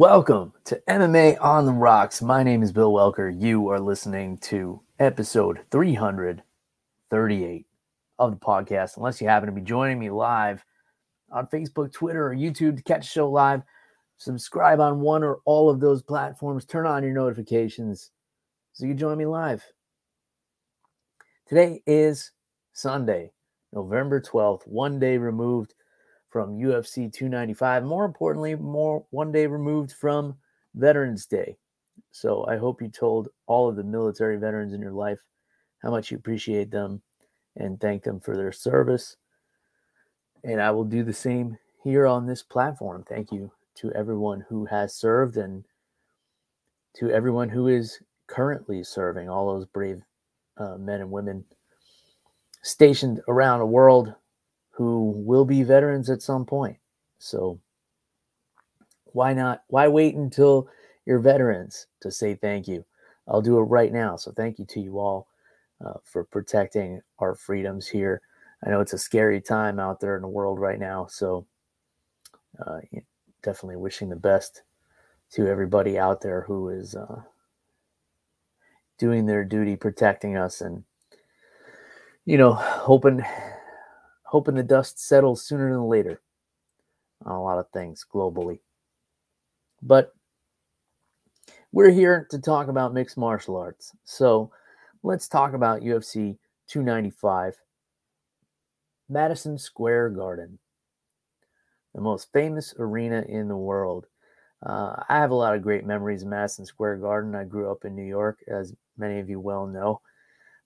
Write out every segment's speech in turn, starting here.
Welcome to MMA on the Rocks. My name is Bill Welker. You are listening to episode 338 of the podcast. Unless you happen to be joining me live on Facebook, Twitter, or YouTube to catch the show live, subscribe on one or all of those platforms. Turn on your notifications so you can join me live. Today is Sunday, November 12th, one day removed from UFC 295. More importantly, more one day removed from Veterans Day. So I hope you told all of the military veterans in your life how much you appreciate them and thank them for their service. And I will do the same here on this platform. Thank you to everyone who has served and to everyone who is currently serving, all those brave uh, men and women stationed around the world who will be veterans at some point. So why not? Why wait until you're veterans to say thank you? I'll do it right now. So thank you to you all uh, for protecting our freedoms here. I know it's a scary time out there in the world right now. So uh, definitely wishing the best to everybody out there who is uh, doing their duty, protecting us, and you know, hoping hoping the dust settles sooner than later on a lot of things globally. But we're here to talk about mixed martial arts. So let's talk about UFC 295, Madison Square Garden, the most famous arena in the world. Uh, I have a lot of great memories of Madison Square Garden. I grew up in New York, as many of you well know.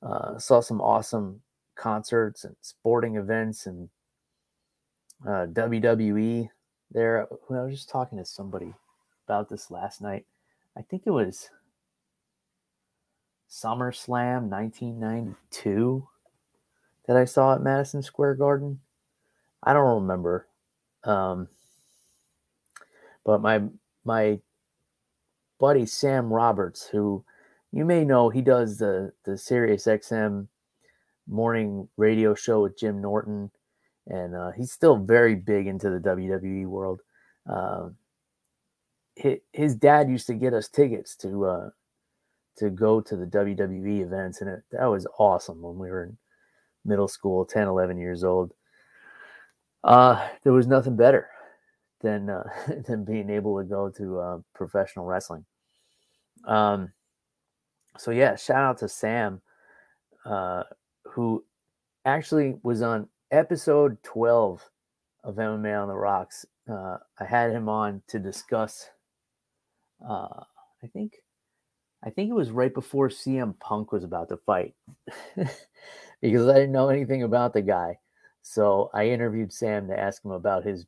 Uh, saw some awesome concerts and sporting events and uh, WWE there. I was just talking to somebody about this last night. I think it was SummerSlam 1992 that I saw at Madison Square Garden. I don't remember. Um, but my my buddy Sam Roberts, who you may know, he does the the Sirius XM morning radio show with Jim Norton, and uh, he's still very big into the WWE world. Uh, his, his, dad used to get us tickets to uh, to go to the WWE events, and it, that was awesome when we were in middle school, 10, 11 years old. Uh, there was nothing better than uh, than being able to go to uh, professional wrestling. Um, so yeah, shout out to Sam uh, who actually was on episode 12 of MMA on the Rocks. Uh, I had him on to discuss. Uh, I think, I think it was right before CM Punk was about to fight, because I didn't know anything about the guy. So I interviewed Sam to ask him about his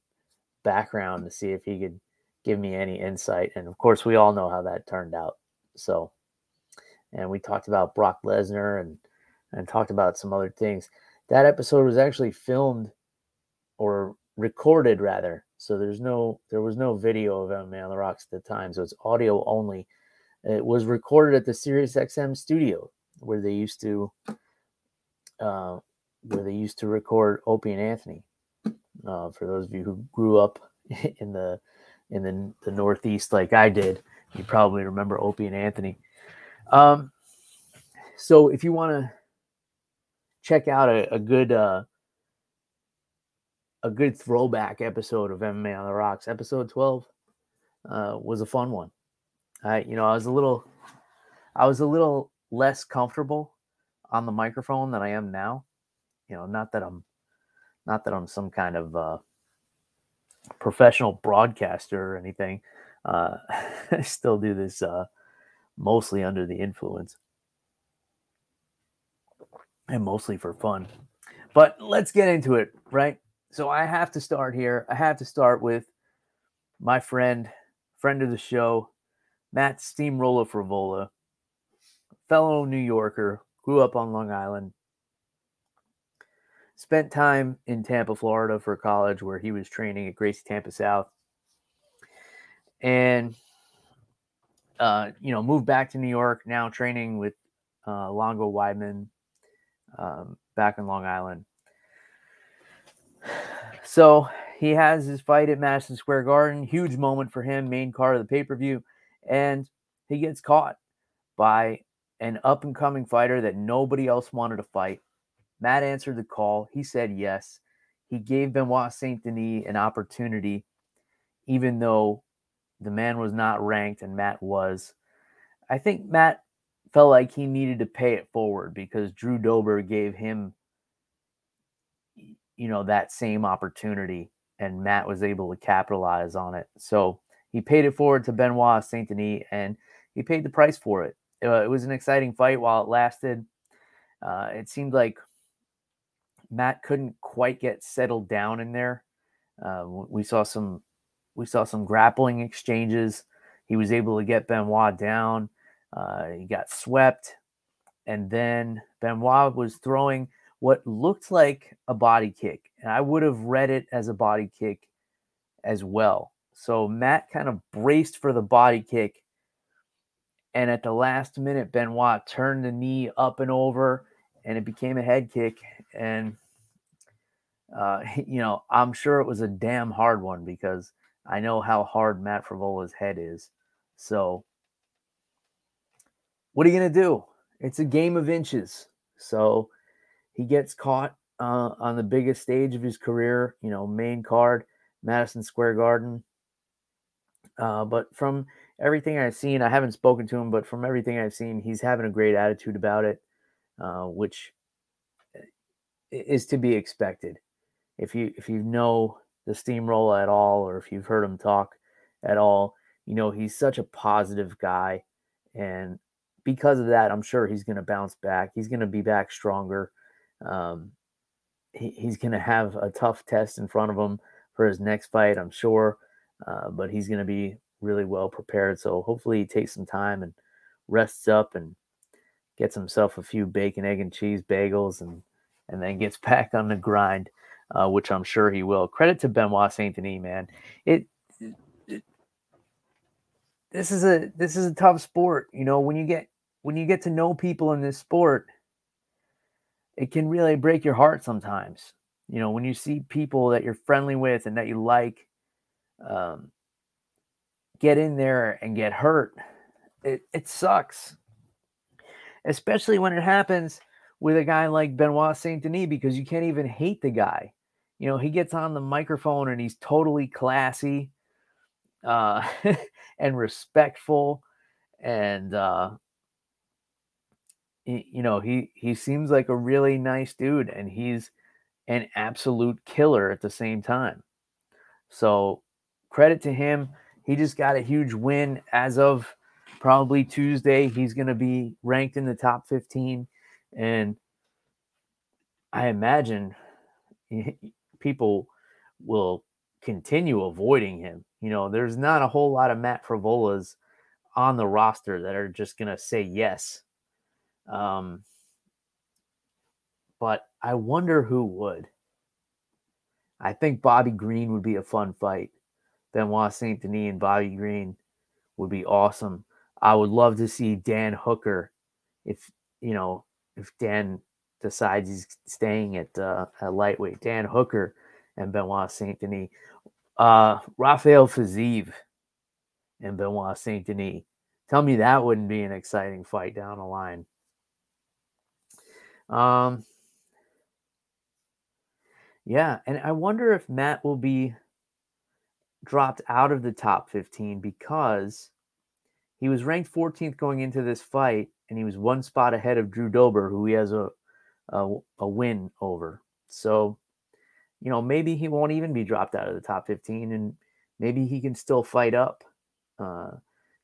background to see if he could give me any insight. And of course, we all know how that turned out. So, and we talked about Brock Lesnar and and talked about some other things. That episode was actually filmed or recorded rather. So there's no there was no video of MMA on the Rocks at the time. So it's audio only. It was recorded at the Sirius XM studio where they used to uh, where they used to record Opie and Anthony. Uh, for those of you who grew up in the in the, the Northeast like I did, you probably remember Opie and Anthony. Um, so if you want to check out a, a good uh, a good throwback episode of MMA on the Rocks. Episode 12 uh, was a fun one. I, you know, I was a little, I was a little less comfortable on the microphone than I am now. You know, not that I'm, not that I'm some kind of uh, professional broadcaster or anything. Uh, I still do this uh, mostly under the influence and mostly for fun. But let's get into it, right? So I have to start here. I have to start with my friend, friend of the show, Matt Steamrolla Frevola, fellow New Yorker, grew up on Long Island, spent time in Tampa, Florida for college, where he was training at Gracie Tampa South, and uh, you know moved back to New York. Now training with uh, Longo Weidman um, back in Long Island. So he has his fight at Madison Square Garden. Huge moment for him, main card of the pay per view. And he gets caught by an up and coming fighter that nobody else wanted to fight. Matt answered the call. He said yes. He gave Benoit Saint Denis an opportunity, even though the man was not ranked and Matt was. I think Matt felt like he needed to pay it forward because Drew Dober gave him, you know, that same opportunity and Matt was able to capitalize on it. So he paid it forward to Benoit Saint Denis and he paid the price for it. Uh, it was an exciting fight while it lasted. Uh, it seemed like Matt couldn't quite get settled down in there. Uh, we saw some we saw some grappling exchanges. He was able to get Benoit down. Uh, he got swept, and then Benoit was throwing what looked like a body kick, and I would have read it as a body kick as well. So Matt kind of braced for the body kick, and at the last minute, Benoit turned the knee up and over, and it became a head kick. And uh, you know, I'm sure it was a damn hard one because I know how hard Matt Frevola's head is. So, what are you going to do? It's a game of inches. So, he gets caught uh, on the biggest stage of his career, you know, main card, Madison Square Garden. Uh, but from everything I've seen, I haven't spoken to him, but from everything I've seen, he's having a great attitude about it, uh, which eh, is to be expected. If you if you know the steamroller at all, or if you've heard him talk at all, you know, he's such a positive guy. And because of that, I'm sure he's going to bounce back. He's going to be back stronger. Um, he, he's going to have a tough test in front of him for his next fight, I'm sure. Uh, but he's going to be really well prepared. So hopefully he takes some time and rests up and gets himself a few bacon, egg, and cheese bagels and and then gets back on the grind uh, which I'm sure he will. Credit to Benoit Saint Denis, man. It, it, this is a this is a tough sport. You know, when you get when you get to know people in this sport, it can really break your heart sometimes. You know, when you see people that you're friendly with and that you like um, get in there and get hurt, it, it sucks. Especially when it happens with a guy like Benoit Saint Denis because you can't even hate the guy you know, he gets on the microphone and he's totally classy uh, and respectful. And, uh, you know, he, he seems like a really nice dude and he's an absolute killer at the same time. So credit to him. He just got a huge win as of probably Tuesday. He's going to be ranked in the top 15. And I imagine people will continue avoiding him. You know, there's not a whole lot of Matt Frevolas on the roster that are just going to say yes. Um, but I wonder who would. I think Bobby Green would be a fun fight. Benoit Saint Denis and Bobby Green would be awesome. I would love to see Dan Hooker if you know if Dan decides he's staying at uh, at lightweight. Dan Hooker and Benoit Saint Denis. Uh, Rafael Fiziev and Benoit Saint Denis. Tell me that wouldn't be an exciting fight down the line. Um, yeah, and I wonder if Matt will be dropped out of the top 15 because he was ranked 14th going into this fight and he was one spot ahead of Drew Dober, who he has a a, a win over. So, you know, maybe he won't even be dropped out of the top 15 and maybe he can still fight up. Uh,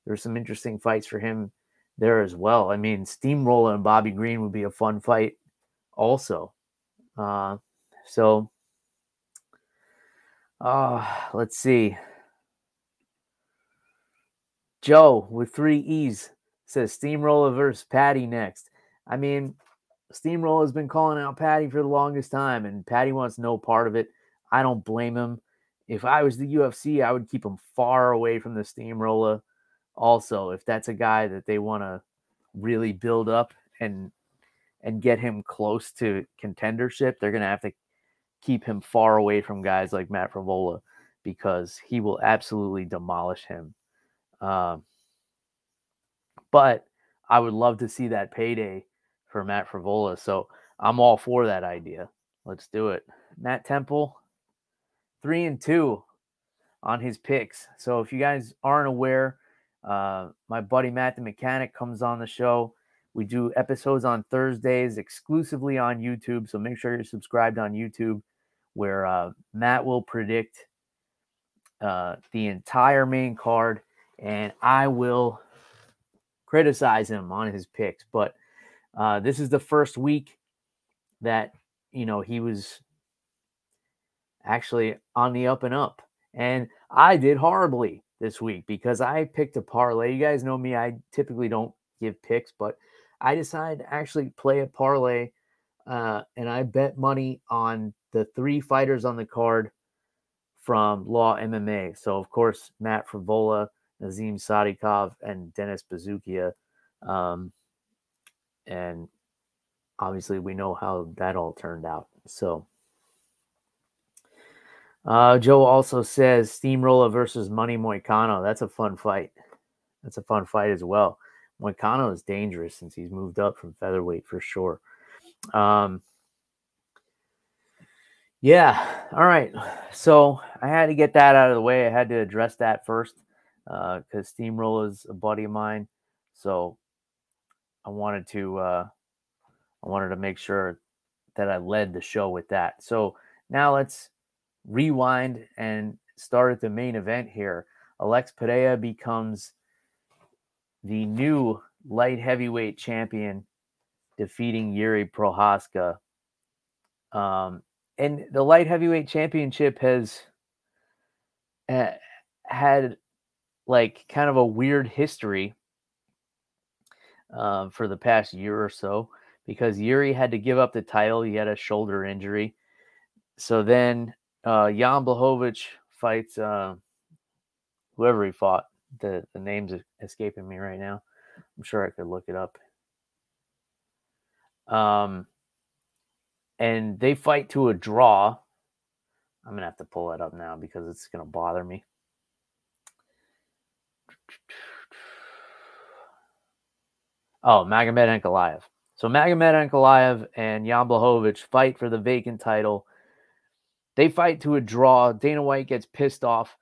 there's some interesting fights for him there as well. I mean, Steamrolla and Bobby Green would be a fun fight also. Uh, so, uh, let's see. Joe with three E's says Steamrolla versus Patty next. I mean, Steamrolla has been calling out Patty for the longest time, and Patty wants no part of it. I don't blame him. If I was the UFC, I would keep him far away from the Steamrolla. Also, if that's a guy that they want to really build up and and get him close to contendership, they're going to have to keep him far away from guys like Matt Frevola because he will absolutely demolish him. Um, but I would love to see that payday for Matt Frevola. So I'm all for that idea. Let's do it. Matt Temple, three and two on his picks. So if you guys aren't aware, uh, my buddy Matt the mechanic comes on the show. We do episodes on Thursdays exclusively on YouTube. So make sure you're subscribed on YouTube, where uh, Matt will predict uh, the entire main card, and I will criticize him on his picks. But uh, this is the first week that you know he was actually on the up and up, and I did horribly this week because I picked a parlay. You guys know me; I typically don't give picks, but I decided to actually play a parlay, uh, and I bet money on the three fighters on the card from Law MMA. So, of course, Matt Frevola, Nazim Sadykhov, and Dennis Buzukja. Um, and obviously, we know how that all turned out. So, uh, Joe also says Steamrolla versus Money Moicano. That's a fun fight. That's a fun fight as well. Moicano is dangerous since he's moved up from featherweight for sure. Um, yeah. All right. So I had to get that out of the way. I had to address that first because uh, Steamrolla is a buddy of mine. So I wanted to uh, I wanted to make sure that I led the show with that. So now let's rewind and start at the main event here. Alex Pereira becomes the new light heavyweight champion, defeating Jiri Prochazka. Um, and the light heavyweight championship has uh, had like kind of a weird history uh, for the past year or so because Jiri had to give up the title. He had a shoulder injury. So then uh, Jan Blachowicz fights uh, whoever he fought. The, the name's escaping me right now. I'm sure I could look it up. Um, and they fight to a draw. I'm gonna have to pull that up now because it's gonna bother me. Oh, Magomed Ankalaev. So Magomed Ankalaev and Jan Blachowicz fight for the vacant title. They fight to a draw. Dana White gets pissed off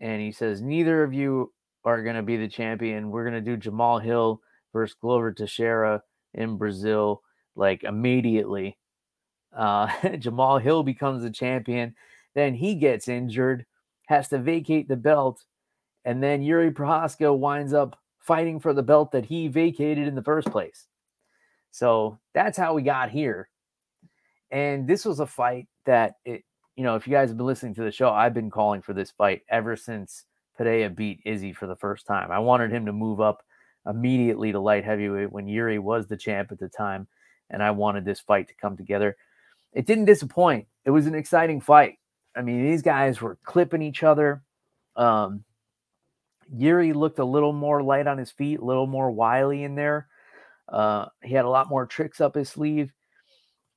and he says, Neither of you are going to be the champion. We're going to do Jamal Hill versus Glover Teixeira in Brazil like immediately. Uh, Jamahal Hill becomes the champion. Then he gets injured, has to vacate the belt. And then Jiri Prochazka winds up fighting for the belt that he vacated in the first place. So that's how we got here. And this was a fight that it, you know, if you guys have been listening to the show, I've been calling for this fight ever since Pereira beat Izzy for the first time. I wanted him to move up immediately to light heavyweight when Jiri was the champ at the time, and I wanted this fight to come together. It didn't disappoint. It was an exciting fight. I mean, these guys were clipping each other. Um, Jiri looked a little more light on his feet, a little more wily in there. Uh, he had a lot more tricks up his sleeve.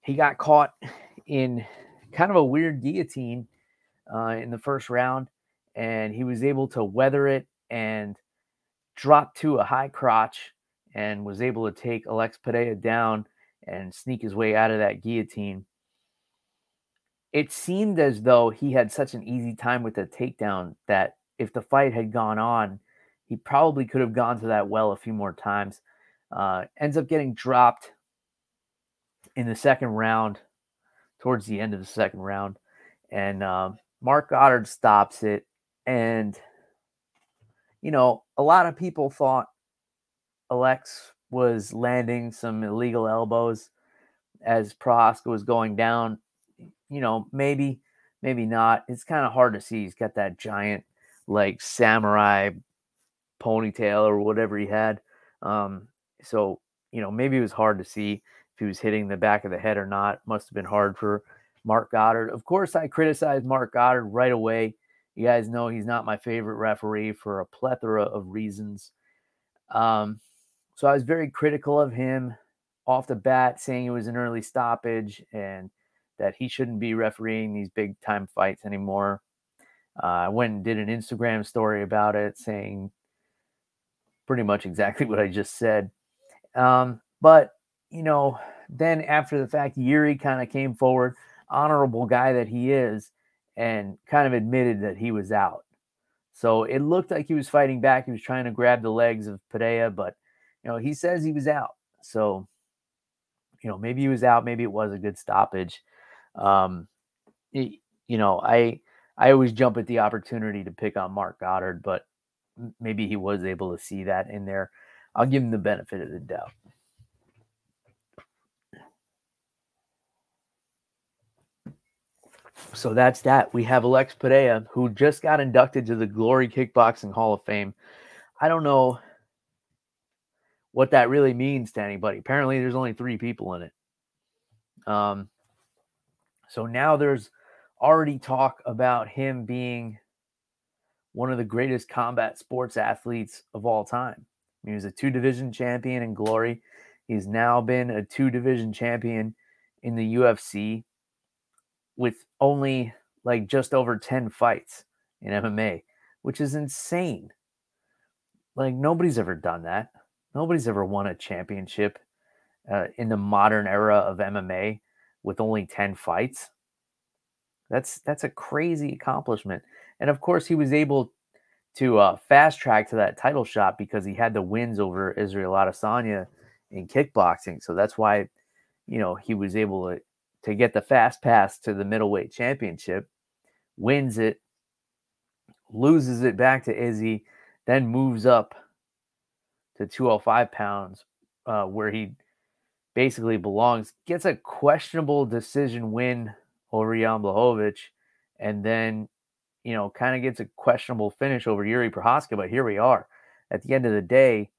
He got caught in kind of a weird guillotine uh, in the first round, and he was able to weather it and drop to a high crotch and was able to take Alex Pereira down and sneak his way out of that guillotine. It seemed as though he had such an easy time with the takedown that if the fight had gone on, he probably could have gone to that well a few more times. Uh, ends up getting dropped in the second round, towards the end of the second round, and uh, Marc Goddard stops it. And you know, a lot of people thought Alex was landing some illegal elbows as Prochazka was going down. You know, maybe, maybe not. It's kind of hard to see. He's got that giant, like samurai ponytail or whatever he had. Um, so you know, maybe it was hard to see if he was hitting the back of the head or not. Must have been hard for Marc Goddard. Of course, I criticized Marc Goddard right away you guys know he's not my favorite referee for a plethora of reasons. Um, so I was very critical of him off the bat, saying it was an early stoppage and that he shouldn't be refereeing these big time fights anymore. Uh, I went and did an Instagram story about it saying pretty much exactly what I just said. Um, but, you know, then after the fact, Jiri kind of came forward, honorable guy that he is, and kind of admitted that he was out. So it looked like he was fighting back. He was trying to grab the legs of Pereira, but you know, he says he was out. So, you know, maybe he was out, maybe it was a good stoppage. Um, you know, I I always jump at the opportunity to pick on Marc Goddard, but maybe he was able to see that in there. I'll give him the benefit of the doubt. So that's that. We have Alex Pereira, who just got inducted to the Glory Kickboxing Hall of Fame. I don't know what that really means to anybody. Apparently, there's only three people in it. Um, so now there's already talk about him being one of the greatest combat sports athletes of all time. He was a two division champion in Glory. He's now been a two division champion in the UFC with only like just over 10 fights in MMA, which is insane. Like nobody's ever done that. Nobody's ever won a championship uh, in the modern era of MMA with only 10 fights. That's that's a crazy accomplishment. And of course, he was able to uh, fast track to that title shot because he had the wins over Israel Adesanya in kickboxing. So that's why, you know, he was able to to get the fast pass to the middleweight championship, wins it, loses it back to Izzy, then moves up to 205 pounds, uh, where he basically belongs, gets a questionable decision win over Jan Blachowicz, and then, you know, kind of gets a questionable finish over Jiri Prochazka. But here we are. At the end of the day,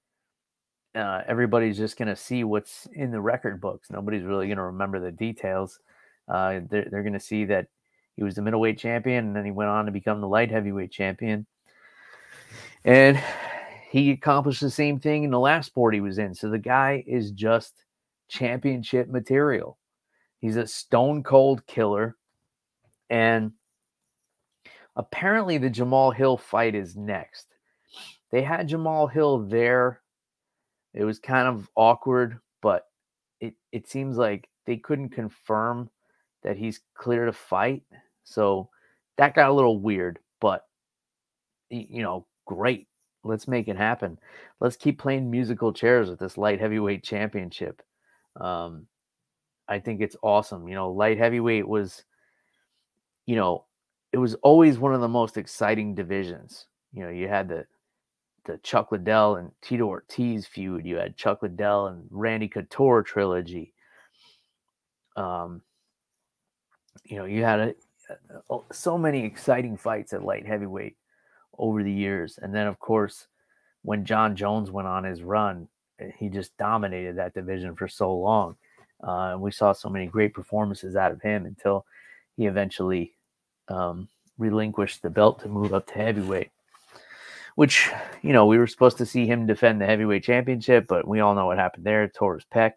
uh, everybody's just going to see what's in the record books. Nobody's really going to remember the details. Uh, they're, they're going to see that he was the middleweight champion and then he went on to become the light heavyweight champion. And he accomplished the same thing in the last sport he was in. So the guy is just championship material. He's a stone cold killer. And apparently the Jamal Hill fight is next. They had Jamal Hill there it was kind of awkward, but it, it seems like they couldn't confirm that he's clear to fight. So that got a little weird, but you know, great. Let's make it happen. Let's keep playing musical chairs with this light heavyweight championship. Um, I think it's awesome. You know, light heavyweight was, you know, it was always one of the most exciting divisions. You know, you had the the Chuck Liddell and Tito Ortiz feud. You had Chuck Liddell and Randy Couture trilogy. Um, you know, you had a, a, so many exciting fights at light heavyweight over the years, and then of course, when Jon Jones went on his run, eh, he just dominated that division for so long, uh, and we saw so many great performances out of him until he eventually um, relinquished the belt to move up to heavyweight which you know we were supposed to see him defend the heavyweight championship, but we all know what happened there. Tore his pec,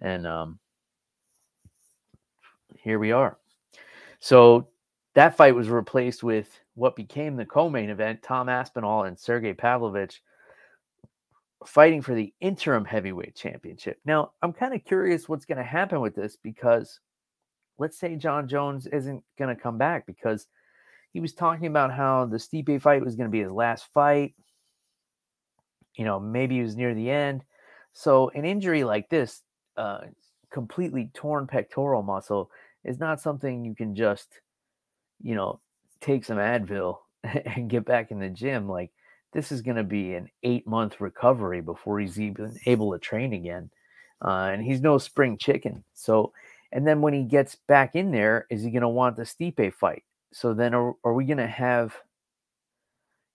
and um, here we are. So that fight was replaced with what became the co-main event: Tom Aspinall and Sergei Pavlovich fighting for the interim heavyweight championship. Now, I'm kind of curious what's going to happen with this because let's say Jon Jones isn't going to come back because he was talking about how the Stipe fight was going to be his last fight. You know, maybe he was near the end. So an injury like this, uh, completely torn pectoral muscle, is not something you can just, you know, take some Advil and get back in the gym. Like this is going to be an eight month recovery before he's even able to train again. Uh, and he's no spring chicken. So, and then when he gets back in there, is he going to want the Stipe fight? So then are, are we going to have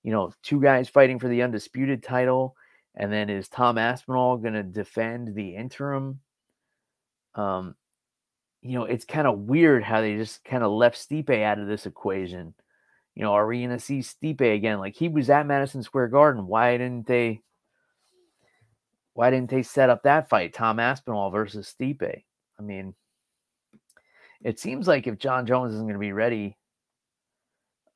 you know two guys fighting for the undisputed title and then is tom aspinall going to defend the interim? Um you know it's kind of weird how they just kind of left stipe out of this equation. You know are we going to see stipe again? Like he was at madison square garden. Why didn't they why didn't they set up that fight tom aspinall versus stipe? I mean it seems like if Jon Jones isn't going to be ready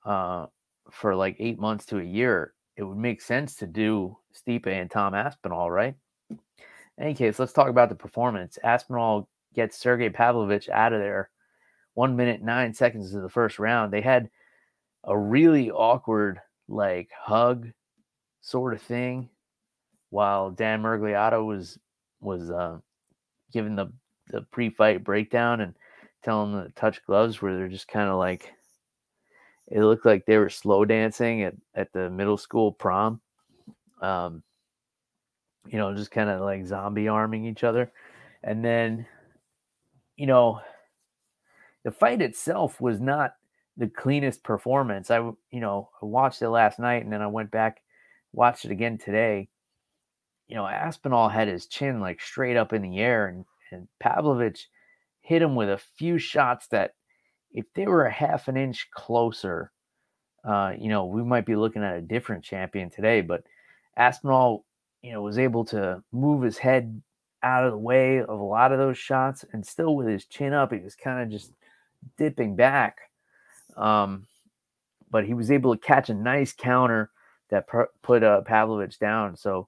uh, for like eight months to a year, it would make sense to do Stipe and Tom Aspinall, right? In any case, let's talk about the performance. Aspinall gets Sergei Pavlovich out of there one minute nine seconds of the first round. They had a really awkward like hug sort of thing while Dan Miragliotta was was uh, giving the the pre-fight breakdown and telling them to touch gloves where they're just kind of like it looked like they were slow dancing at, at the middle school prom. Um you know just kind of like zombie arming each other. And then you know the fight itself was not the cleanest performance. I you know i watched it last night and then i went back watched it again today. You know aspinall had his chin like straight up in the air and and pavlovich hit him with a few shots that if they were a half an inch closer, uh, you know, we might be looking at a different champion today. But Aspinall, you know, was able to move his head out of the way of a lot of those shots, and still with his chin up, he was kind of just dipping back. Um, but he was able to catch a nice counter that put uh, Pavlovich down. So,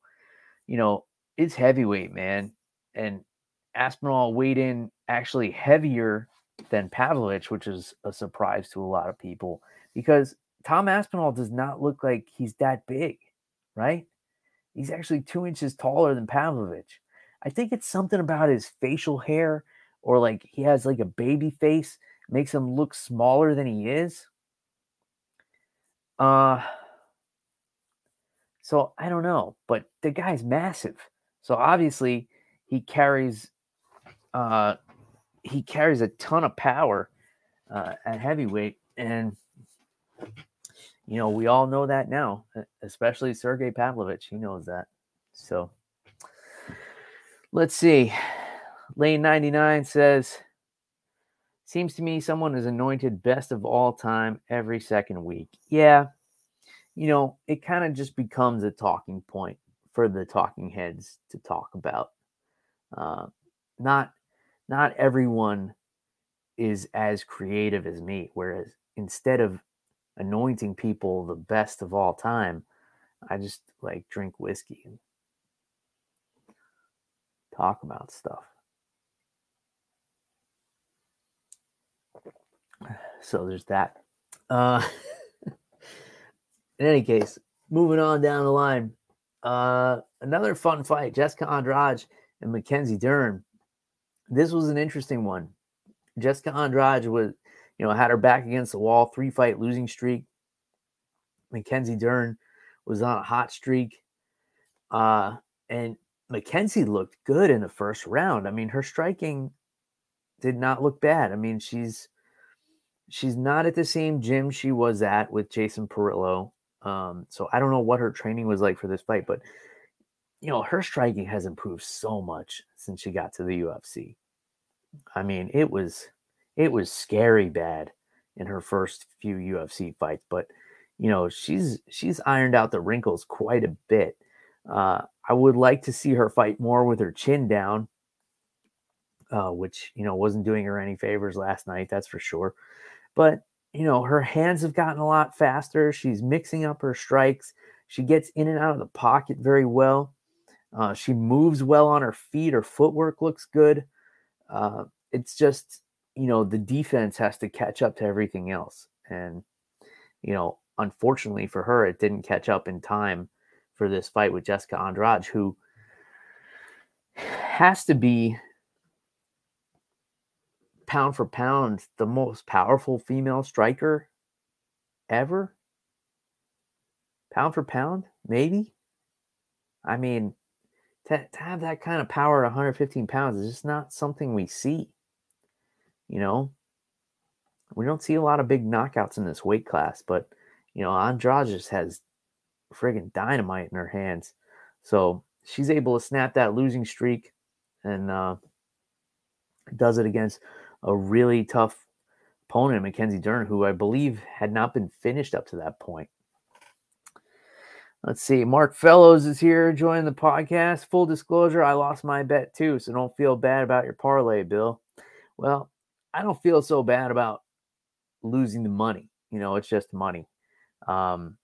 you know, it's heavyweight, man, and Aspinall weighed in actually heavier than Pavlovich, which is a surprise to a lot of people because Tom Aspinall does not look like he's that big, right? He's actually two inches taller than Pavlovich. I think it's something about his facial hair or like he has like a baby face makes him look smaller than he is. Uh so I don't know, but the guy's massive. So obviously he carries uh, he carries a ton of power uh, at heavyweight, and you know we all know that now, especially Sergei Pavlovich. He knows that. So let's see. Lane ninety nine says, "Seems to me someone is anointed best of all time every second week." Yeah, you know it kind of just becomes a talking point for the talking heads to talk about. Uh, not not everyone is as creative as me. Whereas instead of anointing people the best of all time, I just like drink whiskey and talk about stuff. So there's that. Uh, in any case, moving on down the line, uh, another fun fight: Jessica Andrade and Mackenzie Dern this was an interesting one. Jessica Andrade was, you know, had her back against the wall, three fight losing streak. Mackenzie Dern was on a hot streak. Uh, and Mackenzie looked good in the first round. I mean, her striking did not look bad. I mean, she's she's not at the same gym she was at with Jason Parillo. Um, so I don't know what her training was like for this fight, but you know, her striking has improved so much since she got to the UFC. I mean, it was it was scary bad in her first few UFC fights, but you know, she's she's ironed out the wrinkles quite a bit. Uh, I would like to see her fight more with her chin down, uh, which you know wasn't doing her any favors last night, that's for sure. But you know, her hands have gotten a lot faster. She's mixing up her strikes. She gets in and out of the pocket very well. Uh, she moves well on her feet. Her footwork looks good. Uh, it's just you know the defense has to catch up to everything else, and you know unfortunately for her, it didn't catch up in time for this fight with Jessica Andrade, who has to be pound for pound the most powerful female striker ever. Pound for pound, maybe. I mean, to, to have that kind of power at 115 pounds is just not something we see. You know, we don't see a lot of big knockouts in this weight class, but you know, Andrade just has friggin' dynamite in her hands. So she's able to snap that losing streak and uh, does it against a really tough opponent, Mackenzie Dern, who I believe had not been finished up to that point. Let's see. Mark Fellows is here joining the podcast. Full disclosure, I lost my bet too, so don't feel bad about your parlay, Bill. Well, I don't feel so bad about losing the money. You know, it's just money. Um,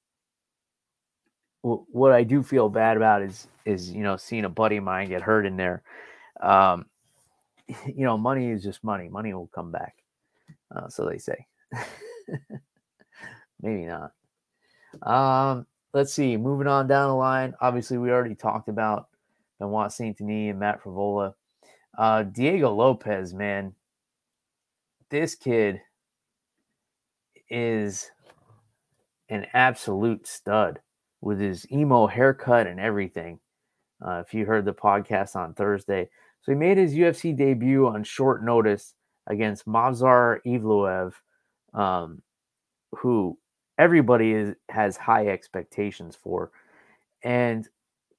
what I do feel bad about is is you know seeing a buddy of mine get hurt in there. Um, you know, money is just money. Money will come back, uh, so they say. Maybe not. Um, let's see. Moving on down the line. Obviously, we already talked about Benoit Saint Denis and Matt Frevola. Uh, Diego Lopes, man, this kid is an absolute stud with his emo haircut and everything. Uh, if you heard the podcast on Thursday, so he made his UFC debut on short notice against Movsar Evloev, um, who everybody is, has high expectations for, and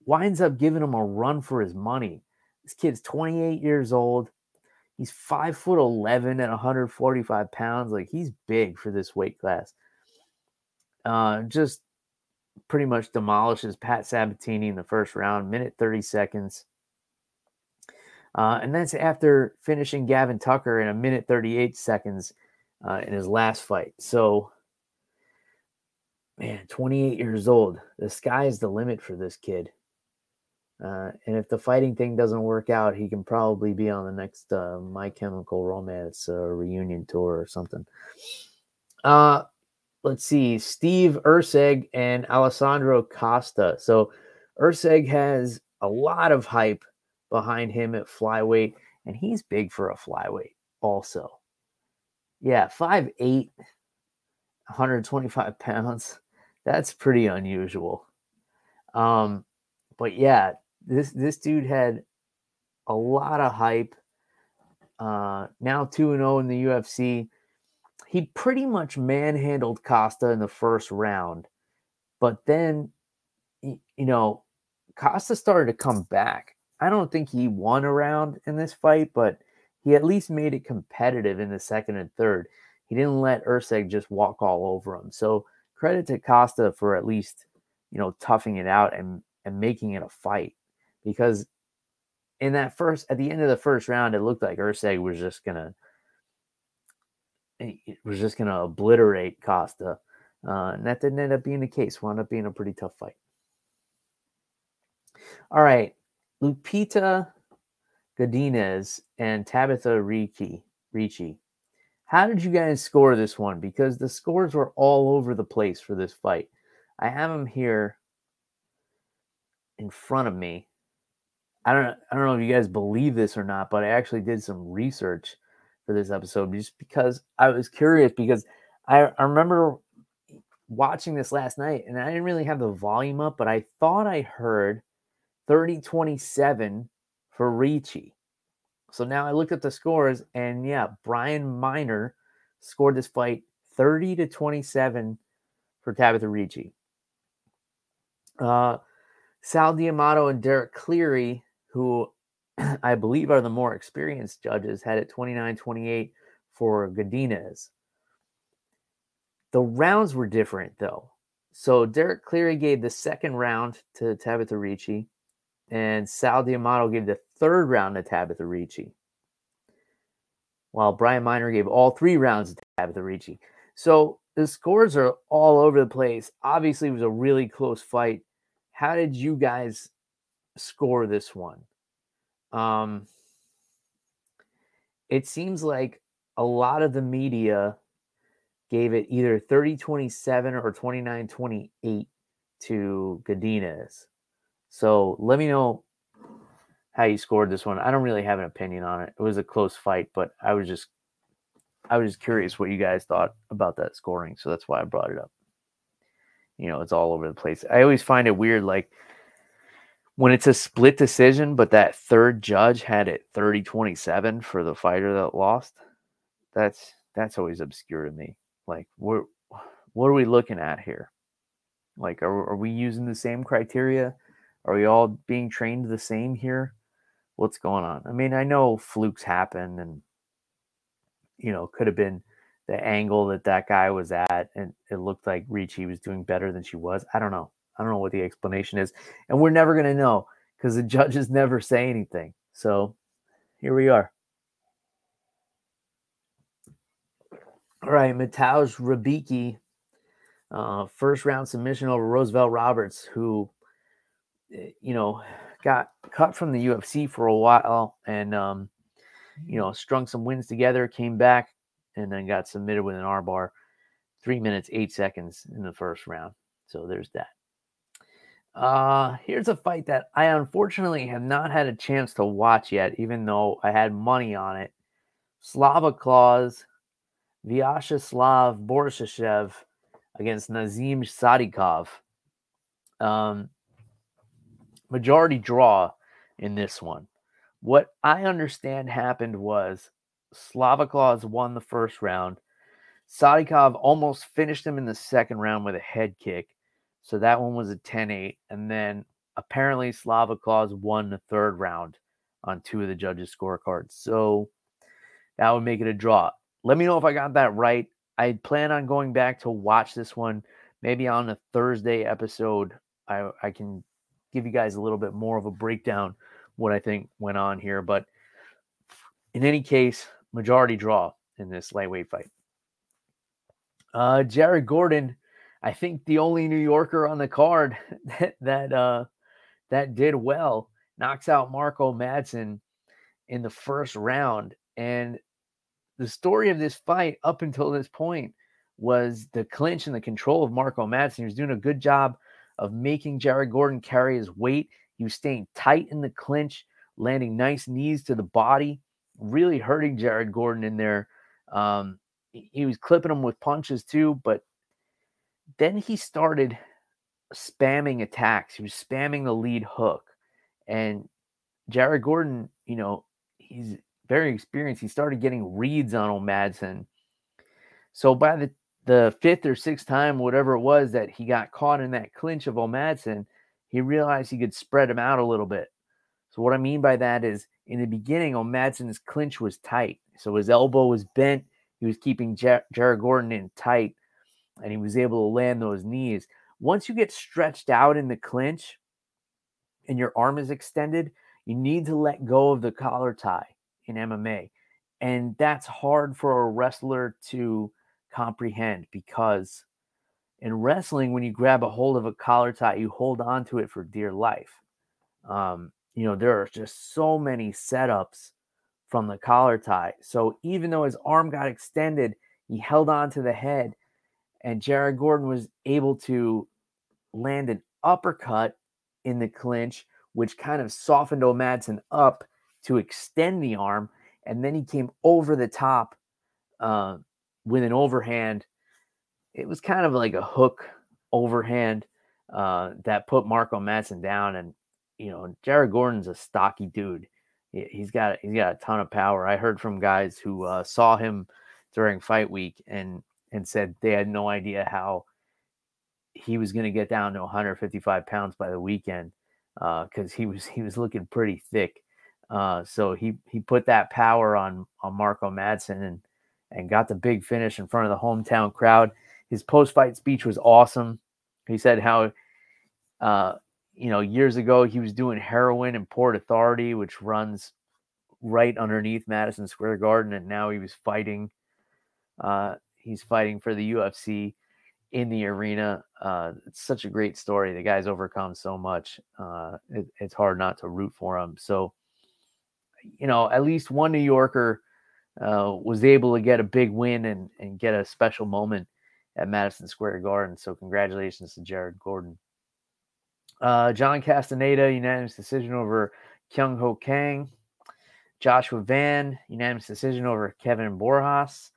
winds up giving him a run for his money. This kid's 28 years old. He's five foot 11 and 145 pounds. Like he's big for this weight class. Uh, just pretty much demolishes Pat Sabatini in the first round, minute 30 seconds. Uh, and that's after finishing Gavin Tucker in a minute 38 seconds uh, in his last fight. So, man, 28 years old. The sky is the limit for this kid. Uh, and if the fighting thing doesn't work out, he can probably be on the next uh, My Chemical Romance uh, reunion tour or something. Uh, let's see, Steve Erceg and Alessandro Costa. So Erceg has a lot of hype behind him at flyweight, and he's big for a flyweight also. Yeah, 5'8, 125 pounds. That's pretty unusual. Um, but yeah, this this dude had a lot of hype. Uh, now 2 and 0 in the UFC he pretty much manhandled Costa in the first round, but then, you know, Costa started to come back. I don't think he won a round in this fight, but he at least made it competitive in the second and third. He didn't let Erceg just walk all over him. So credit to Costa for at least, you know, toughing it out and and making it a fight. Because in that first at the end of the first round, it looked like Erceg was just gonna it was just to obliterate Costa. Uh, and that didn't end up being the case. Wound up being a pretty tough fight. All right. Lupita Godinez and Tabatha Ricci. Ricci. How did you guys score this one? Because the scores were all over the place for this fight. I have them here in front of me. I don't I don't know if you guys believe this or not, but I actually did some research for this episode just because I was curious because I, I remember watching this last night and I didn't really have the volume up, but I thought I heard 30 27 for Ricci. So now I looked at the scores and yeah, Brian Miner scored this fight 30 to 27 for Tabatha Ricci. Uh, Sal D'Amato and Derek Cleary, who I believe are the more experienced judges, had it 29 28 for Godinez. The rounds were different though. So Derek Cleary gave the second round to Tabatha Ricci, and Sal D'Amato gave the third round to Tabatha Ricci, while Brian Miner gave all three rounds to Tabatha Ricci. So the scores are all over the place. Obviously, it was a really close fight. How did you guys score this one? Um, it seems like a lot of the media gave it either 30 27 or 29 28 to Godinez. So let me know how you scored this one. I don't really have an opinion on it. It was a close fight, but I was just I was just curious what you guys thought about that scoring. So that's why I brought it up. You know, it's all over the place. I always find it weird like when it's a split decision, but that third judge had it 30 27 for the fighter that lost, that's that's always obscure to me. Like, what what are we looking at here? Like, are, are we using the same criteria? Are we all being trained the same here? What's going on? I mean, I know flukes happen and, you know, could have been the angle that that guy was at and it looked like Ricci was doing better than she was. I don't know. I don't know what the explanation is. And we're never going to know because the judges never say anything. So here we are. All right, Mateusz Rebecki, uh, first round submission over Roosevelt Roberts, who, you know, got cut from the UFC for a while and, um, you know, strung some wins together, came back, and then got submitted with an armbar. Three minutes, eight seconds in the first round. So there's that. Uh, here's a fight that I unfortunately have not had a chance to watch yet, even though I had money on it. Slava Claus, Vyacheslav Borshchev against Nazim Sadykhov. Um, majority draw in this one. What I understand happened was Slava Claus won the first round. Sadykhov almost finished him in the second round with a head kick. So that one was a 10 8. And then apparently Slava Claus won the third round on two of the judges' scorecards. So that would make it a draw. Let me know if I got that right. I plan on going back to watch this one maybe on a Thursday episode. I, I can give you guys a little bit more of a breakdown what I think went on here. But in any case, majority draw in this lightweight fight. Uh, Jared Gordon, I think the only New Yorker on the card that that uh, that did well, knocks out Mark O. Madsen in the first round. And the story of this fight up until this point was the clinch and the control of Mark O. Madsen. He was doing a good job of making Jared Gordon carry his weight. He was staying tight in the clinch, landing nice knees to the body, really hurting Jared Gordon in there. Um, he was clipping him with punches too, but then he started spamming attacks. He was spamming the lead hook. And Jared Gordon, you know, he's very experienced. He started getting reads on O'Madsen. So by the, the fifth or sixth time, whatever it was, that he got caught in that clinch of O'Madsen, he realized he could spread him out a little bit. So what I mean by that is in the beginning, O'Madsen's clinch was tight. So his elbow was bent he was keeping Jared Gordon in tight, and he was able to land those knees. Once you get stretched out in the clinch and your arm is extended, you need to let go of the collar tie in MMA. And that's hard for a wrestler to comprehend because in wrestling, when you grab a hold of a collar tie, you hold on to it for dear life. Um, you know, there are just so many setups from the collar tie. So even though his arm got extended, he held on to the head, and Jared Gordon was able to land an uppercut in the clinch, which kind of softened O'Madsen up to extend the arm. And then he came over the top uh, with an overhand. It was kind of like a hook overhand uh, that put Mark O. Madsen down. And, you know, Jared Gordon's a stocky dude he's got he's got a ton of power. I heard from guys who uh, saw him during fight week and and said they had no idea how he was going to get down to 155 pounds by the weekend because uh, he was he was looking pretty thick. Uh, so he he put that power on on Mark O. Madsen and and got the big finish in front of the hometown crowd. His post fight speech was awesome. He said how uh, you know, years ago he was doing heroin in Port Authority, which runs right underneath Madison Square Garden, and now he was fighting. Uh, he's fighting for the UFC in the arena. Uh, it's such a great story. The guy's overcome so much. Uh, it, it's hard not to root for him. So, you know, at least one New Yorker uh, was able to get a big win and, and get a special moment at Madison Square Garden. So, congratulations to Jared Gordon. Uh, John Castaneda, unanimous decision over Kyung Ho Kang. Joshua Van, unanimous decision over Kevin Borjas.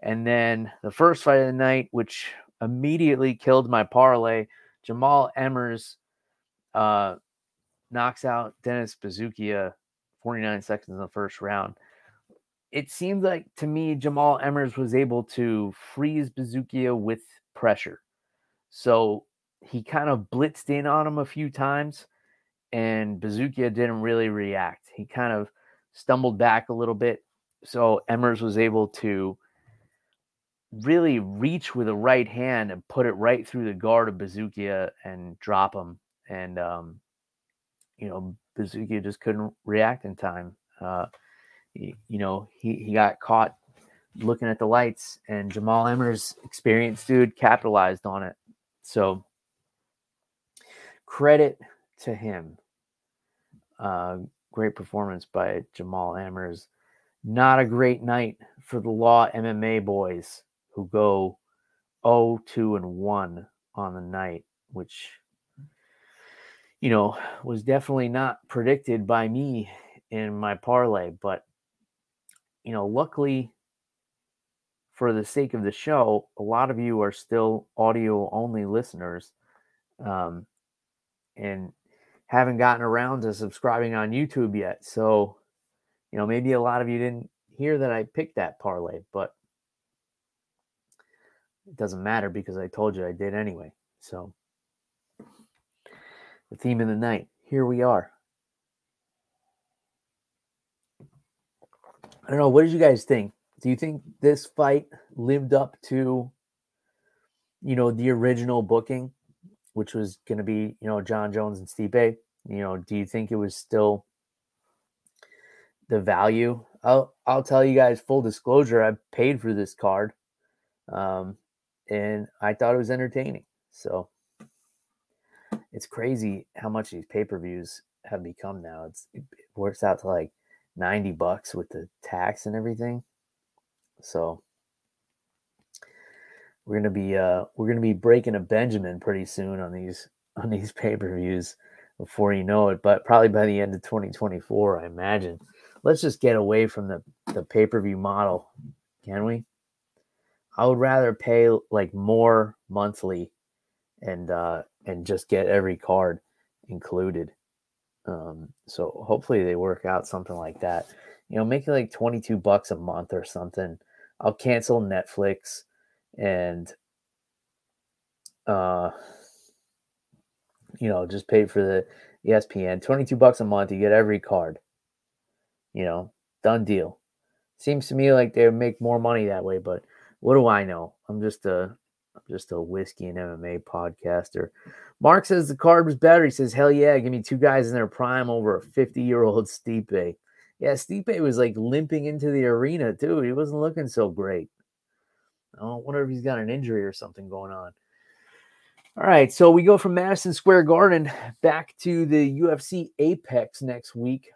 And then the first fight of the night, which immediately killed my parlay, Jamal Emmers uh, knocks out Dennis Buzukja 49 seconds in the first round. It seemed like to me Jamal Emmers was able to freeze Buzukja with pressure. So he kind of blitzed in on him a few times, and Buzukja didn't really react. He kind of stumbled back a little bit. So Emmers was able to really reach with a right hand and put it right through the guard of Buzukja and drop him. And, um, you know, Buzukja just couldn't react in time. Uh, you know, he, he got caught looking at the lights, and Jamal Emmers, experienced dude, capitalized on it. So credit to him. Uh, great performance by Jamal Emmers. Not a great night for the Law MMA boys who go 0 2 and 1 on the night, which you know was definitely not predicted by me in my parlay, but you know, luckily for the sake of the show, a lot of you are still audio only listeners um, and haven't gotten around to subscribing on YouTube yet. So, you know, maybe a lot of you didn't hear that I picked that parlay, but it doesn't matter because I told you I did anyway. So, the theme of the night, here we are. I don't know. What did you guys think? Do you think this fight lived up to, you know, the original booking, which was going to be, you know, Jon Jones and Stipe? You know, do you think it was still the value? I'll I'll tell you guys full disclosure. I paid for this card, um, and I thought it was entertaining. So it's crazy how much these pay per views have become now. It's it works out to like 90 bucks with the tax and everything. So we're gonna be uh we're gonna be breaking a Benjamin pretty soon on these on these pay-per-views before you know it, but probably by the end of 2024, I imagine. Let's just get away from the, the pay-per-view model, can we? I would rather pay like more monthly and uh and just get every card included. Um, so hopefully they work out something like that. You know, make it like 22 bucks a month or something. I'll cancel Netflix and uh you know, just pay for the ESPN. 22 bucks a month, you get every card. You know, done deal. Seems to me like they make more money that way, but what do I know? I'm just a I'm just a whiskey and MMA podcaster. Mark says the card was better. He says, hell yeah, give me two guys in their prime over a 50 year old Stipe. Yeah, Stipe was like limping into the arena too. He wasn't looking so great. I wonder if he's got an injury or something going on. All right, so we go from Madison Square Garden back to the UFC Apex next week.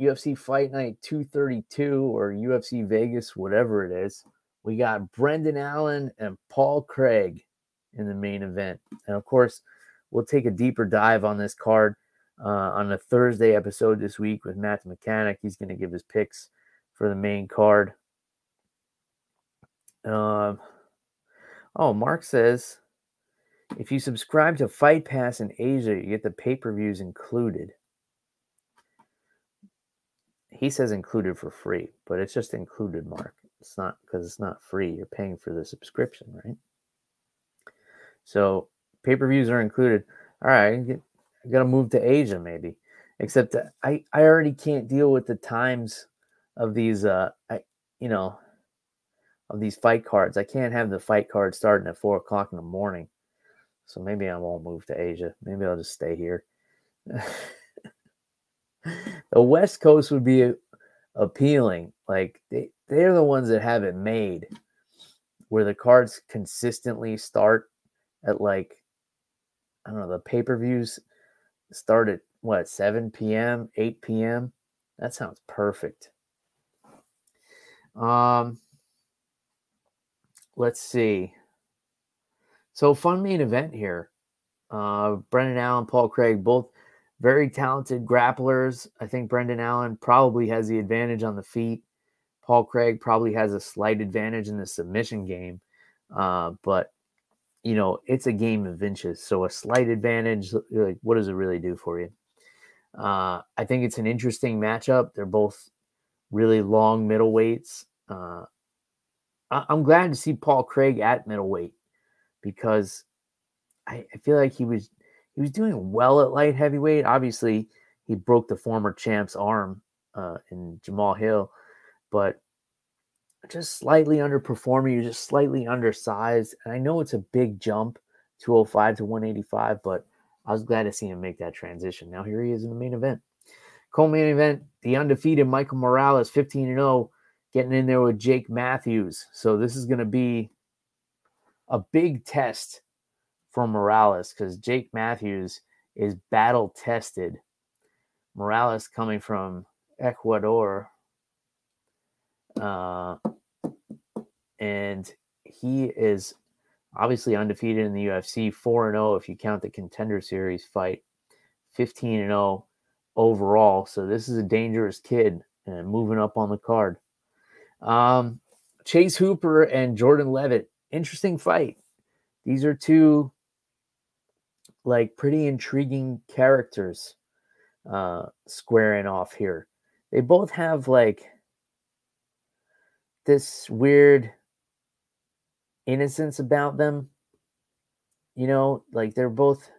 UFC Fight Night 232 or UFC Vegas, whatever it is. We got Brendan Allen and Paul Craig in the main event. And of course, we'll take a deeper dive on this card uh, on a Thursday episode this week with Matt Mechanic. He's going to give his picks for the main card. Uh, oh, Mark says if you subscribe to Fight Pass in Asia, you get the pay per views included. He says included for free, but it's just included, Mark. It's not because it's not free. You're paying for the subscription, right? So pay per views are included. All right, I got to move to Asia maybe. Except I I already can't deal with the times of these uh I you know of these fight cards. I can't have the fight card starting at four o'clock in the morning. So maybe I won't move to Asia. Maybe I'll just stay here. the West Coast would be appealing. Like they, they're the ones that have it made where the cards consistently start at like I don't know, the pay-per-views start at what 7 p.m., 8 p.m. That sounds perfect. Um let's see. So fun main event here. Uh Brendan Allen, Paul Craig, both very talented grapplers. I think Brendan Allen probably has the advantage on the feet. Paul Craig probably has a slight advantage in the submission game. Uh, but you know, it's a game of inches. So a slight advantage, like what does it really do for you? Uh, I think it's an interesting matchup. They're both really long middleweights. Uh, I- am glad to see Paul Craig at middleweight because I, I feel like he was he was doing well at light heavyweight. Obviously, he broke the former champ's arm uh, in Jamahal Hill, but just slightly underperforming. You're just slightly undersized. And I know it's a big jump, 205 to 185, but I was glad to see him make that transition. Now here he is in the main event. Co-main event, the undefeated Michael Morales, 15 and 0, getting in there with Jake Matthews. So this is going to be a big test for Morales because Jake Matthews is battle tested. Morales coming from Ecuador. Uh, and he is obviously undefeated in the UFC, 4 and 0 if you count the contender series fight, 15 and 0 overall. So this is a dangerous kid and moving up on the card. Um, Chase Hooper and Jordan Leavitt, interesting fight. These are two like pretty intriguing characters uh squaring off here. They both have like this weird innocence about them. You know, like they're both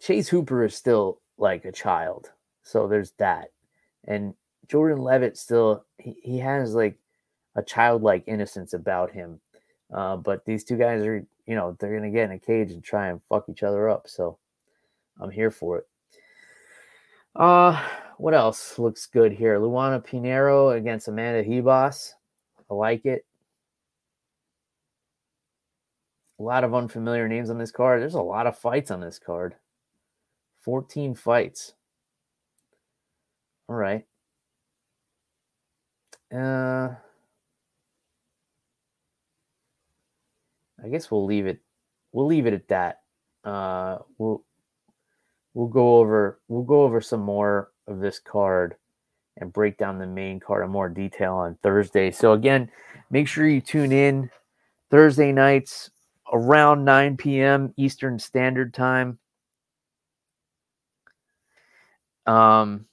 Chase Hooper is still like a child. So there's that. And Jordan Leavitt still he, he has like a childlike innocence about him. Uh, but these two guys are, you know, they're gonna get in a cage and try and fuck each other up. So I'm here for it. Uh what else looks good here? Luana Pinheiro against Amanda Ribas. I like it. A lot of unfamiliar names on this card. There's a lot of fights on this card. 14 fights. All right. Uh, I guess we'll leave it. We'll leave it at that. Uh, we'll we'll go over we'll go over some more of this card and break down the main card in more detail on Thursday. So again, make sure you tune in Thursday nights around 9 p.m. Eastern Standard Time. Um,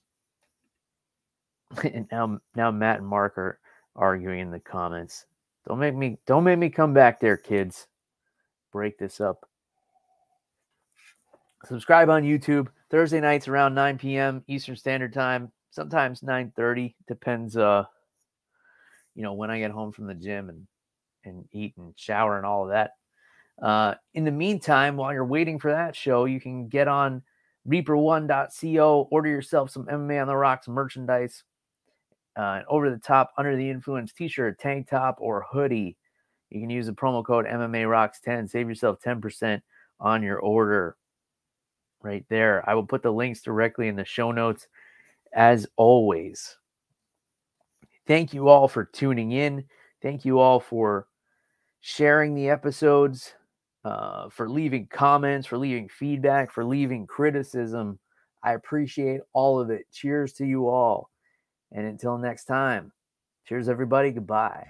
and now now Matt and Mark are arguing in the comments. Don't make me don't make me come back there, kids. Break this up. Subscribe on YouTube Thursday nights around 9 p.m. Eastern Standard Time. Sometimes 9:30 depends. Uh, you know when I get home from the gym and and eat and shower and all of that. Uh, in the meantime, while you're waiting for that show, you can get on reaper1.co, order yourself some MMA on the Rocks merchandise, uh, over the top, under the influence t shirt, tank top, or hoodie. You can use the promo code MMA Rocks 10 save yourself 10% on your order right there. I will put the links directly in the show notes as always. Thank you all for tuning in. Thank you all for sharing the episodes uh, for leaving comments, for leaving feedback, for leaving criticism. I appreciate all of it. Cheers to you all. And until next time, cheers, everybody. Goodbye.